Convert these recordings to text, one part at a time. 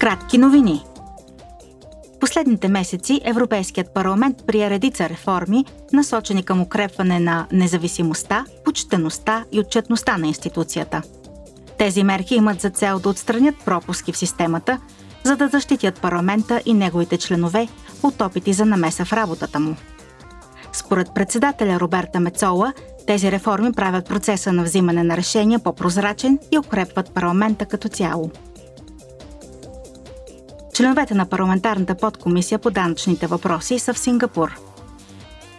Кратки новини. Последните месеци Европейският парламент прие редица реформи, насочени към укрепване на независимостта, почтеността и отчетността на институцията. Тези мерки имат за цел да отстранят пропуски в системата, за да защитят парламента и неговите членове от опити за намеса в работата му. Според председателя Роберта Мецола, тези реформи правят процеса на взимане на решения по-прозрачен и укрепват парламента като цяло. Членовете на парламентарната подкомисия по данъчните въпроси са в Сингапур.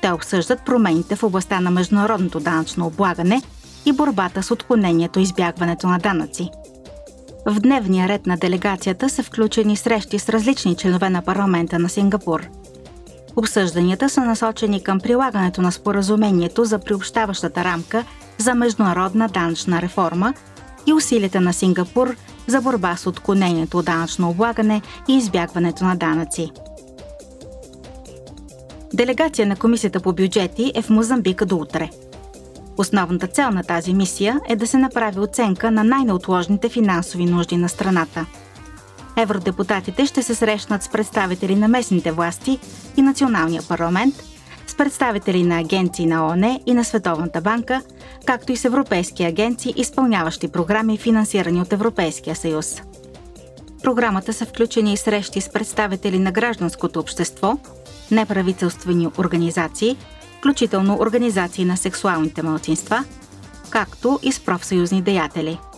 Те обсъждат промените в областта на международното данъчно облагане и борбата с отклонението и избягването на данъци. В дневния ред на делегацията са включени срещи с различни членове на парламента на Сингапур. Обсъжданията са насочени към прилагането на споразумението за приобщаващата рамка за международна данъчна реформа и усилията на Сингапур – за борба с отклонението от данъчно облагане и избягването на данъци. Делегация на Комисията по бюджети е в Мозамбика до утре. Основната цел на тази мисия е да се направи оценка на най-неотложните финансови нужди на страната. Евродепутатите ще се срещнат с представители на местните власти и националния парламент – представители на агенции на ОНЕ и на Световната банка, както и с европейски агенции, изпълняващи програми, финансирани от Европейския съюз. Програмата са включени и срещи с представители на гражданското общество, неправителствени организации, включително организации на сексуалните малцинства, както и с профсъюзни деятели –